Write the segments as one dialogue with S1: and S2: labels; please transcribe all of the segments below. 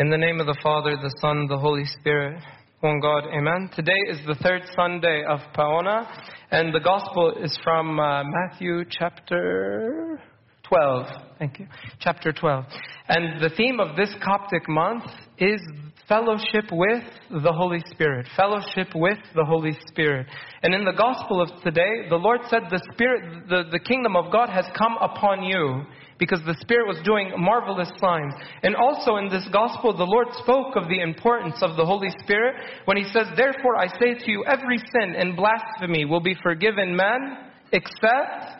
S1: In the name of the Father, the Son, the Holy Spirit, one God, Amen. Today is the third Sunday of Paona, and the Gospel is from uh, Matthew chapter 12. Thank you. Chapter 12. And the theme of this Coptic month is fellowship with the Holy Spirit. Fellowship with the Holy Spirit. And in the Gospel of today, the Lord said, the Spirit, the, the kingdom of God has come upon you because the Spirit was doing marvelous signs. And also in this gospel, the Lord spoke of the importance of the Holy Spirit when He says, Therefore I say to you, every sin and blasphemy will be forgiven man, except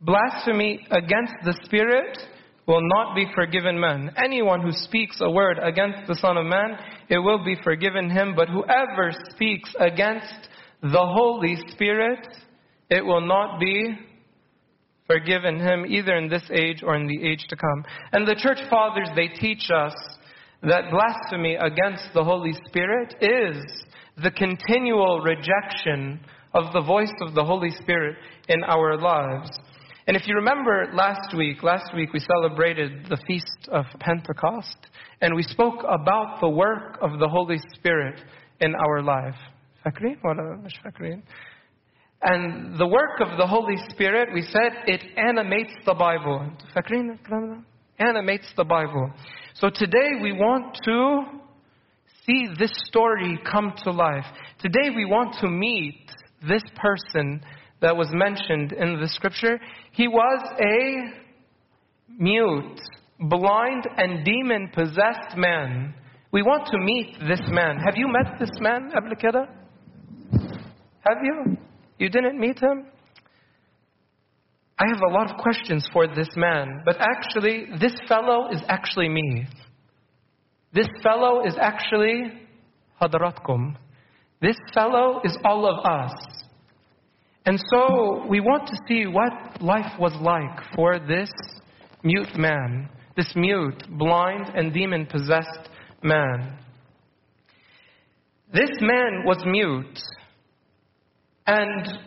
S1: blasphemy against the Spirit will not be forgiven man. Anyone who speaks a word against the Son of Man, it will be forgiven him. But whoever speaks against the Holy Spirit, it will not be forgiven him either in this age or in the age to come. And the church fathers, they teach us that blasphemy against the Holy Spirit is the continual rejection of the voice of the Holy Spirit in our lives. And if you remember last week, last week we celebrated the feast of Pentecost and we spoke about the work of the Holy Spirit in our life. فاكرين ولا مش فاكرين؟ and the work of the Holy Spirit, we said, it animates the Bible. Animates the Bible. So today we want to see this story come to life. Today we want to meet this person that was mentioned in the scripture. He was a mute, blind, and demon possessed man. We want to meet this man. Have you met this man, Ablikada? Have you? You didn't meet him? I have a lot of questions for this man, but actually, this fellow is actually me. This fellow is actually Hadratkum. This fellow is all of us. And so we want to see what life was like for this mute man, this mute, blind, and demon possessed man. This man was mute. And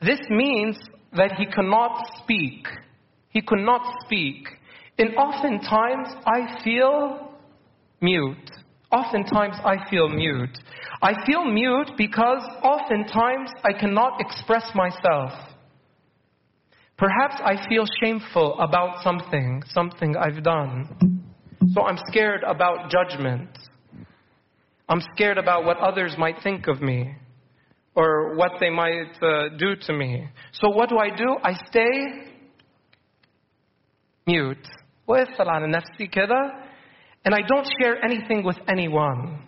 S1: this means that he cannot speak. He could not speak. And oftentimes I feel mute. Oftentimes I feel mute. I feel mute because oftentimes I cannot express myself. Perhaps I feel shameful about something, something I've done. So I'm scared about judgment. I'm scared about what others might think of me or what they might uh, do to me. So what do I do? I stay mute. And I don't share anything with anyone.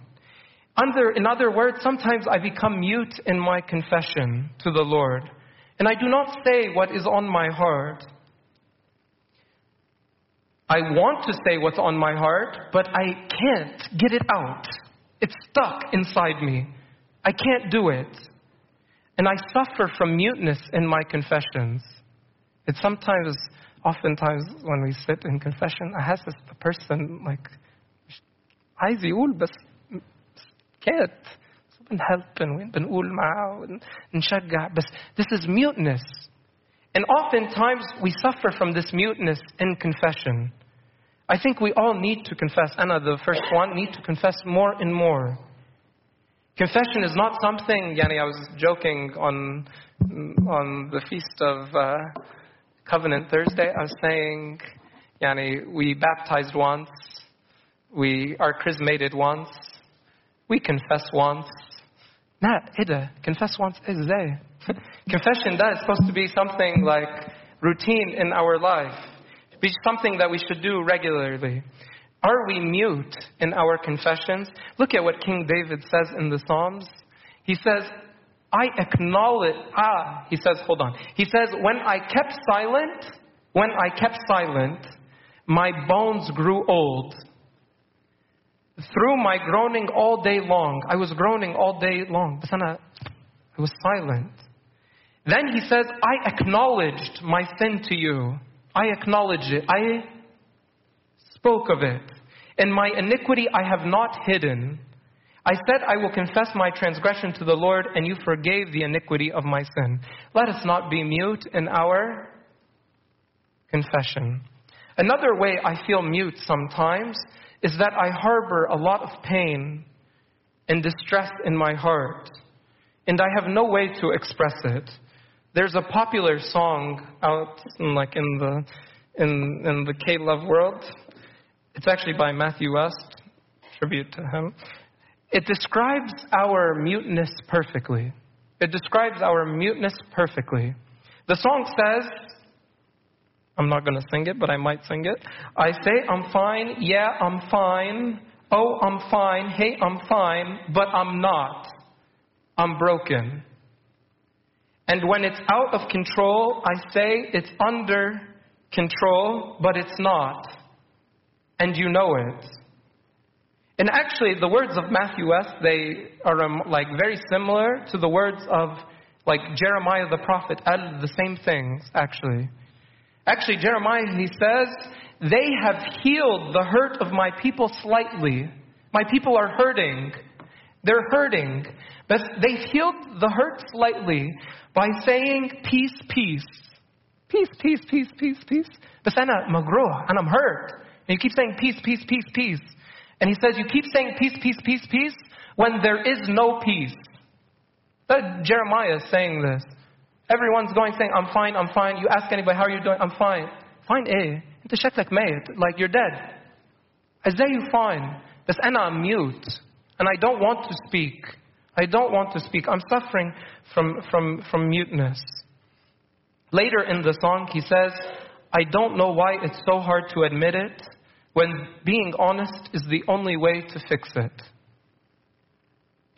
S1: Under, in other words, sometimes I become mute in my confession to the Lord. And I do not say what is on my heart. I want to say what's on my heart, but I can't get it out. It's stuck inside me. I can't do it. And I suffer from muteness in my confessions. It's sometimes, oftentimes, when we sit in confession, I have this person like, عايز يقول بس can't. بنهلب بنقول معاه ونشجع بس this is muteness. And oftentimes we suffer from this muteness in confession. I think we all need to confess. Anna, the first one, need to confess more and more. Confession is not something, Yani, I was joking on, on the feast of uh, Covenant Thursday. I was saying, Yani, we baptized once, we are chrismated once, we confess once. Not ida, confess once is there. Confession, that is supposed to be something like routine in our life. Be something that we should do regularly. Are we mute in our confessions? Look at what King David says in the Psalms. He says, I acknowledge, ah, he says, hold on. He says, when I kept silent, when I kept silent, my bones grew old. Through my groaning all day long, I was groaning all day long. I was silent. Then he says, I acknowledged my sin to you. I acknowledge it. I spoke of it. And my iniquity I have not hidden. I said, I will confess my transgression to the Lord, and you forgave the iniquity of my sin. Let us not be mute in our confession. Another way I feel mute sometimes is that I harbor a lot of pain and distress in my heart, and I have no way to express it. There's a popular song out in, like in the in in the K Love world. It's actually by Matthew West, tribute to him. It describes our muteness perfectly. It describes our muteness perfectly. The song says, I'm not going to sing it, but I might sing it. I say, I'm fine. Yeah, I'm fine. Oh, I'm fine. Hey, I'm fine. But I'm not. I'm broken. And when it's out of control, I say it's under control, but it's not and you know it. And actually, the words of Matthew West they are um, like very similar to the words of like Jeremiah the prophet, uttered the same things, actually. Actually, Jeremiah, he says, they have healed the hurt of my people slightly. My people are hurting. They're hurting. But they've healed the hurt slightly by saying, peace, peace. Peace, peace, peace, peace, peace. But I'm hurt. And you keep saying peace, peace, peace, peace. And he says, You keep saying peace, peace, peace, peace, when there is no peace. But Jeremiah is saying this. Everyone's going saying, I'm fine, I'm fine. You ask anybody, How are you doing? I'm fine. Fine, eh? أنت شكلك ميت, like you're dead. I say you fine. بس أنا mute. And I don't want to speak. I don't want to speak. I'm suffering from, from, from muteness. Later in the song, he says, I don't know why it's so hard to admit it when being honest is the only way to fix it.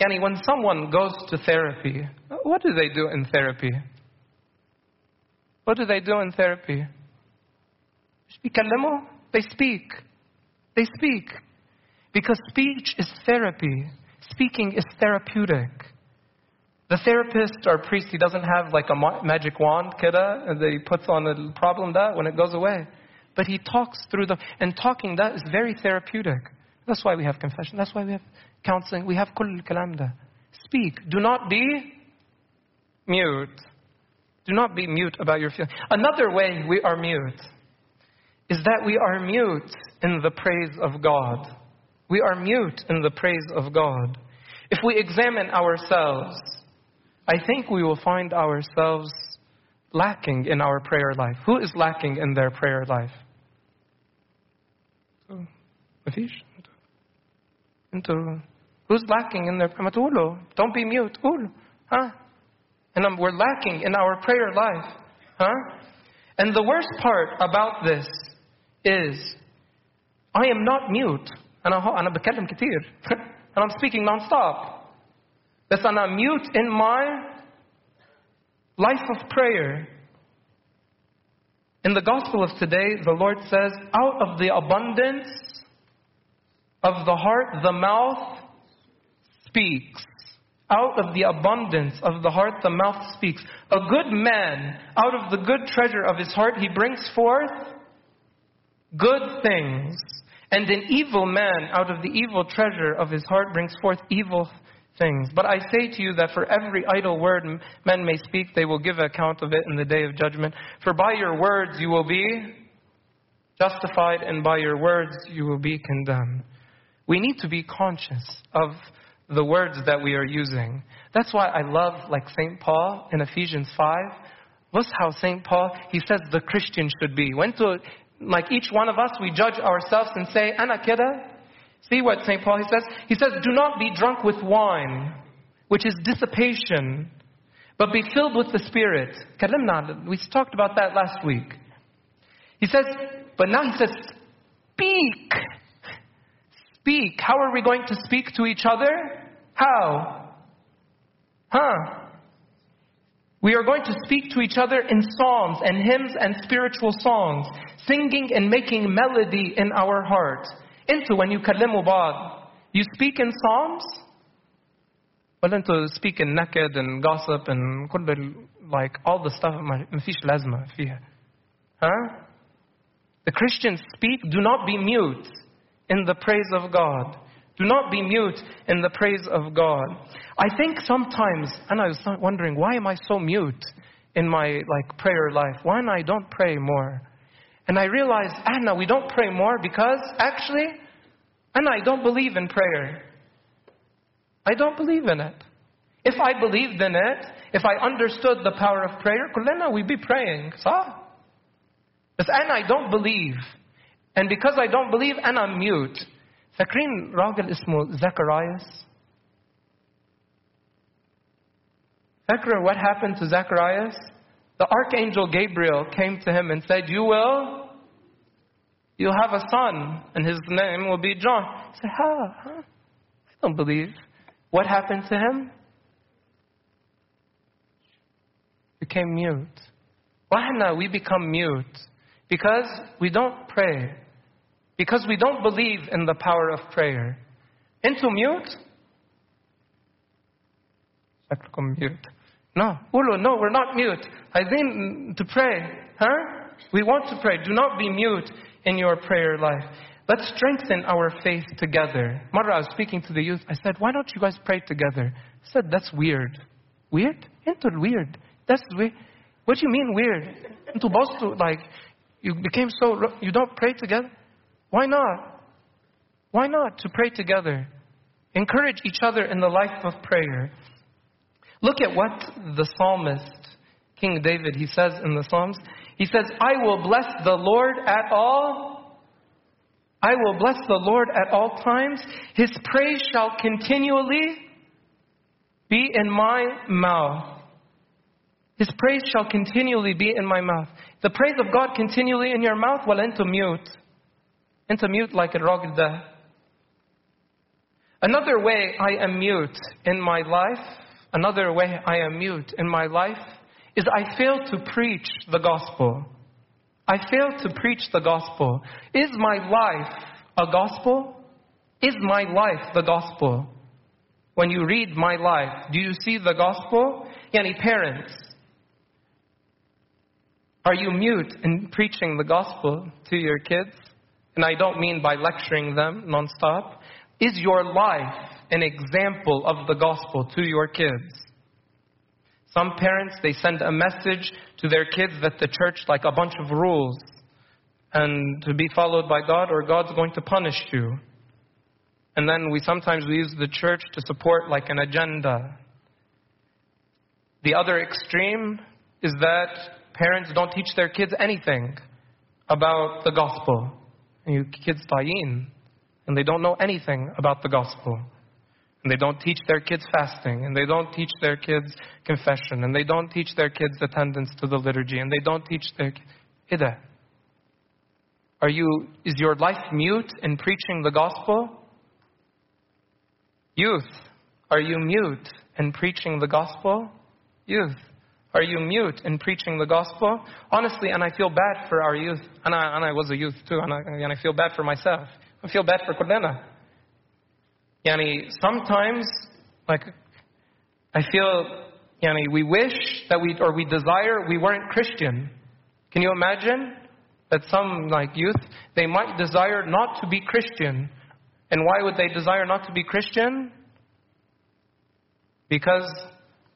S1: Yani, when someone goes to therapy, what do they do in therapy? What do they do in therapy? They speak. They speak. Because speech is therapy. Speaking is therapeutic. The therapist or priest, he doesn't have like a magic wand, kida, and he puts on a problem that when it goes away. But he talks through the, and talking that is very therapeutic. That's why we have confession. That's why we have counseling. We have kul kalam da. Speak. Do not be mute. Do not be mute about your feelings. Another way we are mute is that we are mute in the praise of God. We are mute in the praise of God. If we examine ourselves, I think we will find ourselves lacking in our prayer life. Who is lacking in their prayer life? ما فيش انتوا who's lacking in their ما تقولوا don't be mute قولوا huh and we're lacking in our prayer life huh and the worst part about this is I am not mute أنا أنا بتكلم كتير and I'm speaking non-stop بس أنا mute in my life of prayer in the gospel of today, the Lord says, out of the abundance of the heart, the mouth speaks. Out of the abundance of the heart, the mouth speaks. A good man, out of the good treasure of his heart, he brings forth good things. And an evil man, out of the evil treasure of his heart, brings forth evil things. But I say to you that for every idle word men may speak, they will give account of it in the day of judgment. For by your words you will be justified, and by your words you will be condemned. We need to be conscious of the words that we are using. That's why I love, like St. Paul in Ephesians 5. Look how St. Paul, he says the Christian should be. When to, like each one of us, we judge ourselves and say, Ana keda, See what St. Paul he says? He says, Do not be drunk with wine, which is dissipation, but be filled with the Spirit. We talked about that last week. He says, but now he says, speak. Speak. How are we going to speak to each other? How? Huh? We are going to speak to each other in psalms and hymns and spiritual songs, singing and making melody in our hearts. انتوا when you كلموا بعض you speak in psalms ولا انتوا speak in naked and gossip and كل like all the stuff ما فيش لازمة فيها huh? The Christians speak, do not be mute in the praise of God. Do not be mute in the praise of God. I think sometimes, and I was wondering, why am I so mute in my like prayer life? Why I don't pray more? And I realized, Anna, we don't pray more because actually, Anna, I don't believe in prayer. I don't believe in it. If I believed in it, if I understood the power of prayer, كلنا we'd be praying. صح? But Anna, I don't believe. And because I don't believe, أنا mute. فاكرين راجل اسمه Zacharias? فاكر what happened to Zacharias? The archangel Gabriel came to him and said, You will? You'll have a son, and his name will be John. He said, How? Huh? I don't believe. What happened to him? Became mute. Why now We become mute because we don't pray, because we don't believe in the power of prayer. Into mute? Become mute. No. Ulu, no, we're not mute. Aizin to pray. Huh? We want to pray. Do not be mute in your prayer life. Let's strengthen our faith together. Mara, I was speaking to the youth. I said, why don't you guys pray together? I said, that's weird. Weird? Into weird. That's weird. What do you mean weird? Into bostu, like, you became so, you don't pray together? Why not? Why not to pray together? Encourage each other in the life of prayer. Look at what the psalmist, King David, he says in the Psalms. He says, I will bless the Lord at all. I will bless the Lord at all times. His praise shall continually be in my mouth. His praise shall continually be in my mouth. The praise of God continually in your mouth, well, into mute. Into mute like a rogda. Another way I am mute in my life Another way I am mute in my life is I fail to preach the gospel. I fail to preach the gospel. Is my life a gospel? Is my life the gospel? When you read my life, do you see the gospel? Any parents, are you mute in preaching the gospel to your kids? And I don't mean by lecturing them nonstop. Is your life an example of the gospel to your kids. Some parents, they send a message to their kids that the church, like a bunch of rules, and to be followed by God, or God's going to punish you. And then we sometimes we use the church to support like an agenda. The other extreme is that parents don't teach their kids anything about the gospel. And you kids tayin, and they don't know anything about the gospel. And they don't teach their kids fasting, and they don't teach their kids confession, and they don't teach their kids attendance to the liturgy, and they don't teach their Ida. Are you is your life mute in preaching the gospel? Youth, are you mute in preaching the gospel? Youth, are you mute in preaching the gospel? Honestly, and I feel bad for our youth, and I, and I was a youth too, and I, and I feel bad for myself. I feel bad for Kordena. Yani, sometimes, like, I feel, yani, we wish that we, or we desire we weren't Christian. Can you imagine that some, like, youth, they might desire not to be Christian. And why would they desire not to be Christian? Because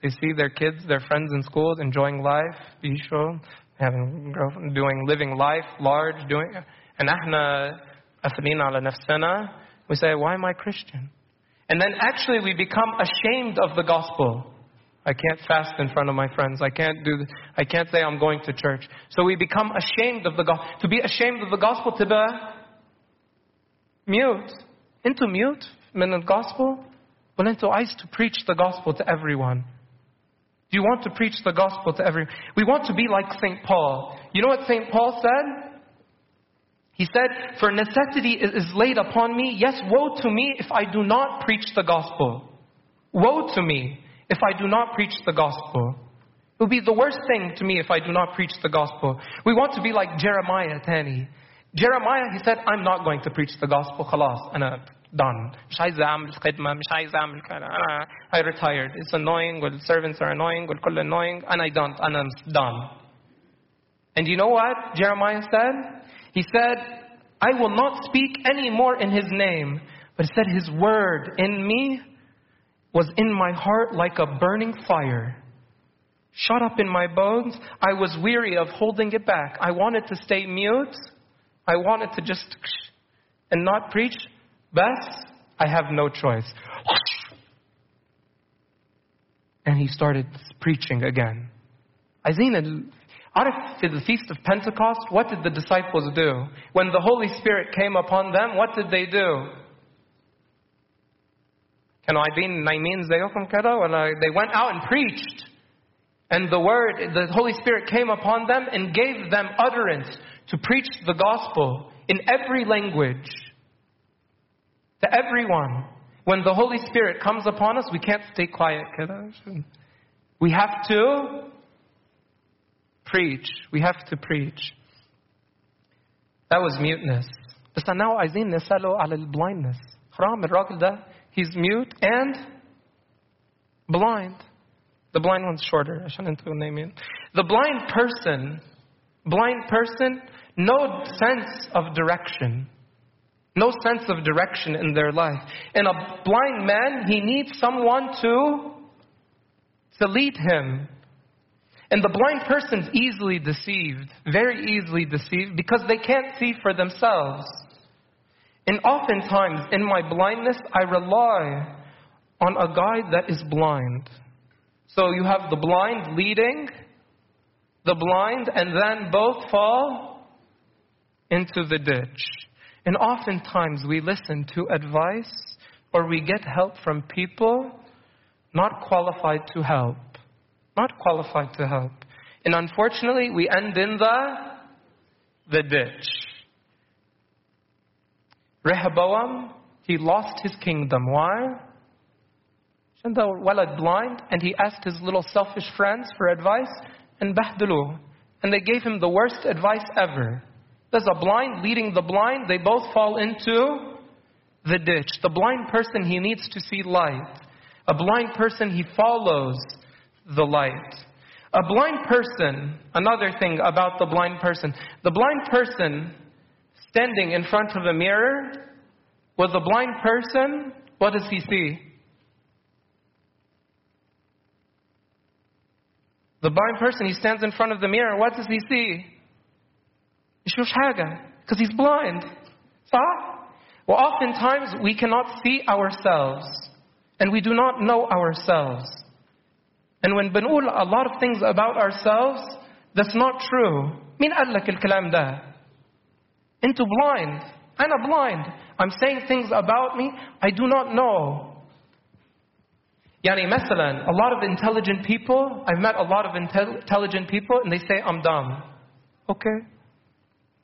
S1: they see their kids, their friends in school enjoying life, Bishul, having doing living life large, doing and ahna asmina ala nafsana. We say, why am I Christian? And then actually we become ashamed of the gospel. I can't fast in front of my friends. I can't do. I can't say I'm going to church. So we become ashamed of the gospel. To be ashamed of the gospel, to be mute, into mute, in the gospel, but into eyes to preach the gospel to everyone. Do you want to preach the gospel to everyone? We want to be like St. Paul. You know what St. Paul said? He said, For necessity is laid upon me. Yes, woe to me if I do not preach the gospel. Woe to me if I do not preach the gospel. It will be the worst thing to me if I do not preach the gospel. We want to be like Jeremiah Tani. Jeremiah, he said, I'm not going to preach the gospel. خلاص, أنا done. I retired. It's annoying. The servants are annoying. والكل annoying. And I don't. And I'm done. And you know what Jeremiah said? He said, I will not speak any more in his name. But he said, his word in me was in my heart like a burning fire. shut up in my bones. I was weary of holding it back. I wanted to stay mute. I wanted to just and not preach. Best, I have no choice. And he started preaching again. عايزين عارف في the feast of Pentecost, what did the disciples do? When the Holy Spirit came upon them, what did they do? كانوا قاعدين نايمين زيكم كده ولا they went out and preached. And the word, the Holy Spirit came upon them and gave them utterance to preach the gospel in every language. To everyone. When the Holy Spirit comes upon us, we can't stay quiet. كده. We have to preach. We have to preach. That was muteness. بس now عايزين نسأله على الblindness. حرام الراجل ده he's mute and blind. The blind one's shorter عشان انتوا نايمين. The blind person, blind person, no sense of direction. No sense of direction in their life. And a blind man, he needs someone to, to lead him. And the blind person's easily deceived, very easily deceived, because they can't see for themselves. And oftentimes, in my blindness, I rely on a guide that is blind. So you have the blind leading, the blind, and then both fall into the ditch. And oftentimes we listen to advice or we get help from people not qualified to help not qualified to help. And unfortunately, we end in the, the ditch. Rehoboam, he lost his kingdom. Why? Shanda walad blind, and he asked his little selfish friends for advice, and bahdalu. And they gave him the worst advice ever. There's a blind leading the blind, they both fall into the ditch. The blind person, he needs to see light. A blind person, he follows the light. A blind person, another thing about the blind person, the blind person standing in front of a mirror, with a blind person, what does he see? The blind person, he stands in front of the mirror, what does he see? Because he's blind. صح? Well, oftentimes we cannot see ourselves and we do not know ourselves. And when بنقول a lot of things about ourselves, that's not true. مين قال لك الكلام ده؟ Into blind. أنا blind. I'm saying things about me I do not know. يعني مثلا, a lot of intelligent people, I've met a lot of intel- intelligent people and they say I'm dumb. Okay.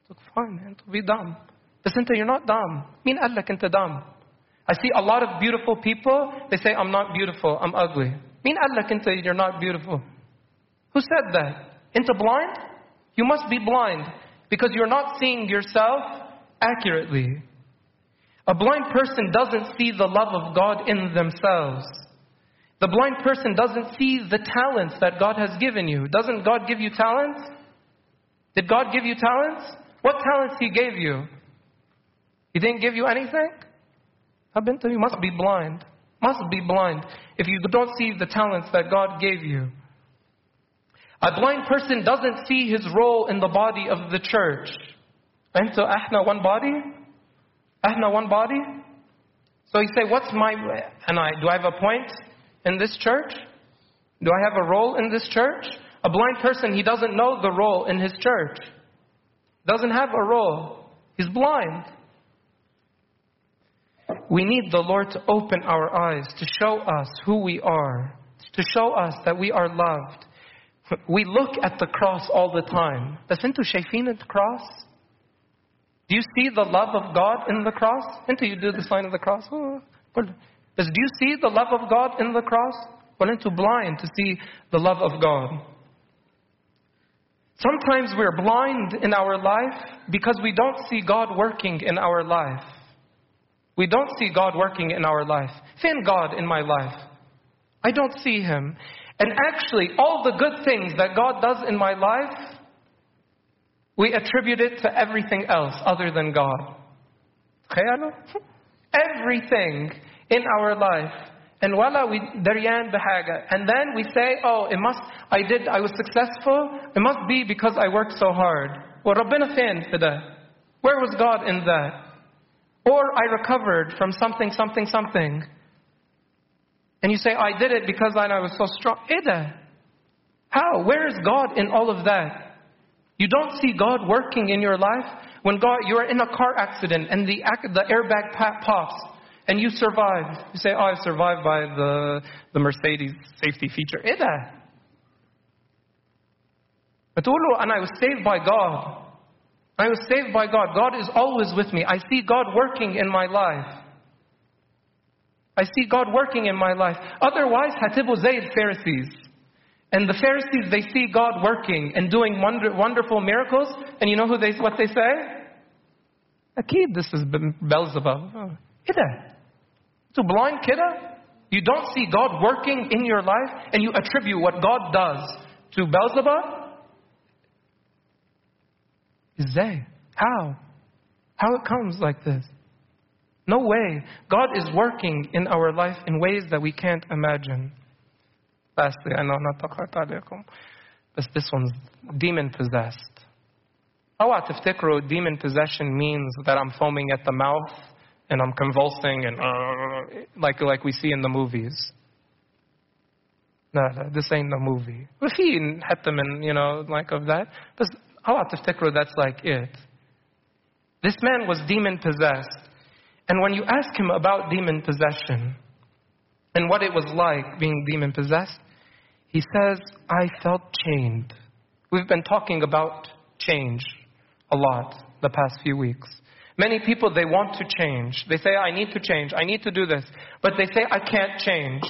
S1: Look, fine, man, be dumb. بس انت you're not dumb. مين قال لك انت dumb? I see a lot of beautiful people, they say I'm not beautiful, I'm ugly. مين قال لك انت you're not beautiful? Who said that? Into blind? You must be blind because you're not seeing yourself accurately. A blind person doesn't see the love of God in themselves. The blind person doesn't see the talents that God has given you. Doesn't God give you talents? Did God give you talents? What talents He gave you? He didn't give you anything? Abinta, you must be blind. must be blind if you don't see the talents that God gave you. A blind person doesn't see his role in the body of the church. And so, ahna one body? Ahna one body? So you say, what's my, and I, do I have a point in this church? Do I have a role in this church? A blind person, he doesn't know the role in his church. Doesn't have a role. He's blind. We need the Lord to open our eyes, to show us who we are, to show us that we are loved. We look at the cross all the time. بس انتوا شايفين the cross? Do you see the love of God in the cross? Until you do the sign of the cross. Oh, Does do you see the love of God in the cross? Well, into blind to see the love of God. Sometimes we're blind in our life because we don't see God working in our life. We don't see God working in our life. Fin God in my life. I don't see Him. And actually, all the good things that God does in my life, we attribute it to everything else other than God. Everything in our life and wala we daryan bahaga. And then we say, oh, it must, I did, I was successful. It must be because I worked so hard. Well, Rabbina fin Where was God in that? Or I recovered from something, something, something. And you say, I did it because I was so strong. Ida. How? Where is God in all of that? You don't see God working in your life? When God, you are in a car accident and the, the airbag pops and you survive. You say, oh, I survived by the, the Mercedes safety feature. Ida. And I was saved by God. I was saved by God. God is always with me. I see God working in my life. I see God working in my life. Otherwise, Hatibu Zayd Pharisees. And the Pharisees, they see God working and doing wonder, wonderful miracles. And you know who they, what they say? Akid, this is Beelzebub. Oh, It's a blind kida? You don't see God working in your life and you attribute what God does to Beelzebub? Izay. How? How it comes like this? No way. God is working in our life in ways that we can't imagine. Lastly, I know not عليكم but this one's demon possessed. اوعى تفتكروا demon possession means that I'm foaming at the mouth and I'm convulsing and uh, like like we see in the movies. No, no, this ain't the movie. وفي حتى من you know like of that. But Allah Taftikru, that's like it. This man was demon possessed. And when you ask him about demon possession and what it was like being demon possessed, he says, I felt chained. We've been talking about change a lot the past few weeks. Many people, they want to change. They say, I need to change. I need to do this. But they say, I can't change.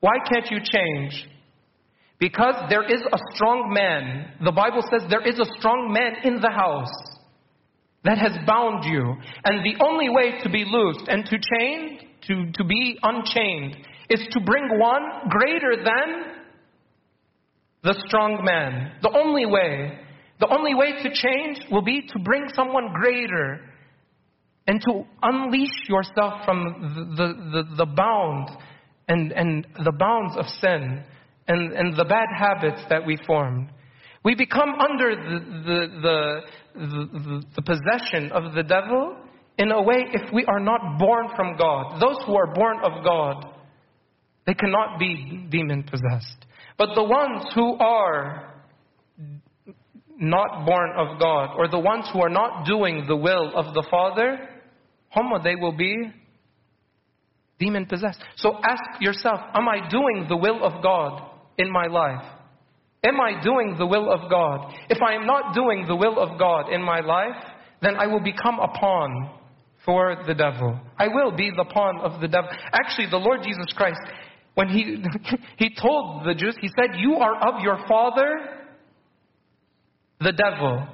S1: Why can't you change? Because there is a strong man. The Bible says there is a strong man in the house that has bound you. And the only way to be loosed and to chain, to, to be unchained, is to bring one greater than the strong man. The only way. The only way to change will be to bring someone greater and to unleash yourself from the, the, the, the bound and, and the bounds of sin and, and the bad habits that we formed. We become under the, the, the, the, possession of the devil in a way if we are not born from God. Those who are born of God, they cannot be demon possessed. But the ones who are not born of God, or the ones who are not doing the will of the Father, homo, they will be demon possessed. So ask yourself, am I doing the will of God in my life? Am I doing the will of God? If I am not doing the will of God in my life, then I will become a pawn for the devil. I will be the pawn of the devil. Actually, the Lord Jesus Christ, when he, he told the Jews, he said, You are of your father, the devil.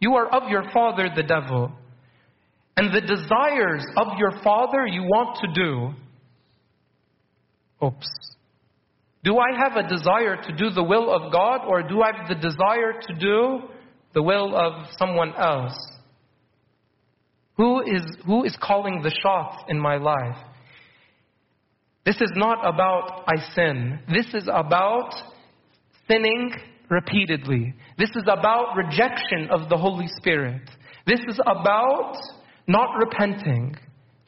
S1: You are of your father, the devil. And the desires of your father you want to do. Oops. Do I have a desire to do the will of God, or do I have the desire to do the will of someone else? Who is, who is calling the shots in my life? This is not about I sin. This is about sinning repeatedly. This is about rejection of the Holy Spirit. This is about not repenting.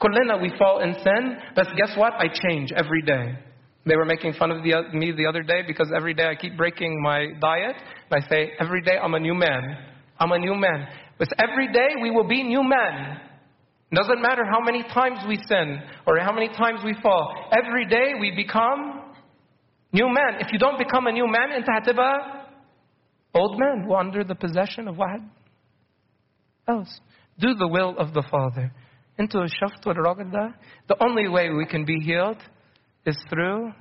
S1: Kullina, we fall in sin, but guess what? I change every day. They were making fun of the, me the other day because every day I keep breaking my diet. And I say, every day I'm a new man. I'm a new man. But every day we will be new men. Doesn't matter how many times we sin or how many times we fall. Every day we become new men. If you don't become a new man, into hatiba, old man who under the possession of what else. Do the will of the Father. Into a shaft The only way we can be healed is through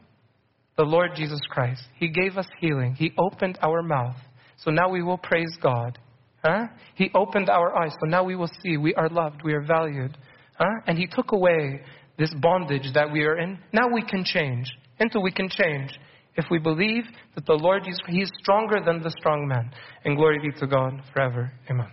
S1: the Lord Jesus Christ. He gave us healing. He opened our mouth. So now we will praise God. Huh? He opened our eyes. So now we will see we are loved, we are valued. Huh? And He took away this bondage that we are in. Now we can change. Until we can change. If we believe that the Lord, He is stronger than the strong man. And glory be to God forever. Amen.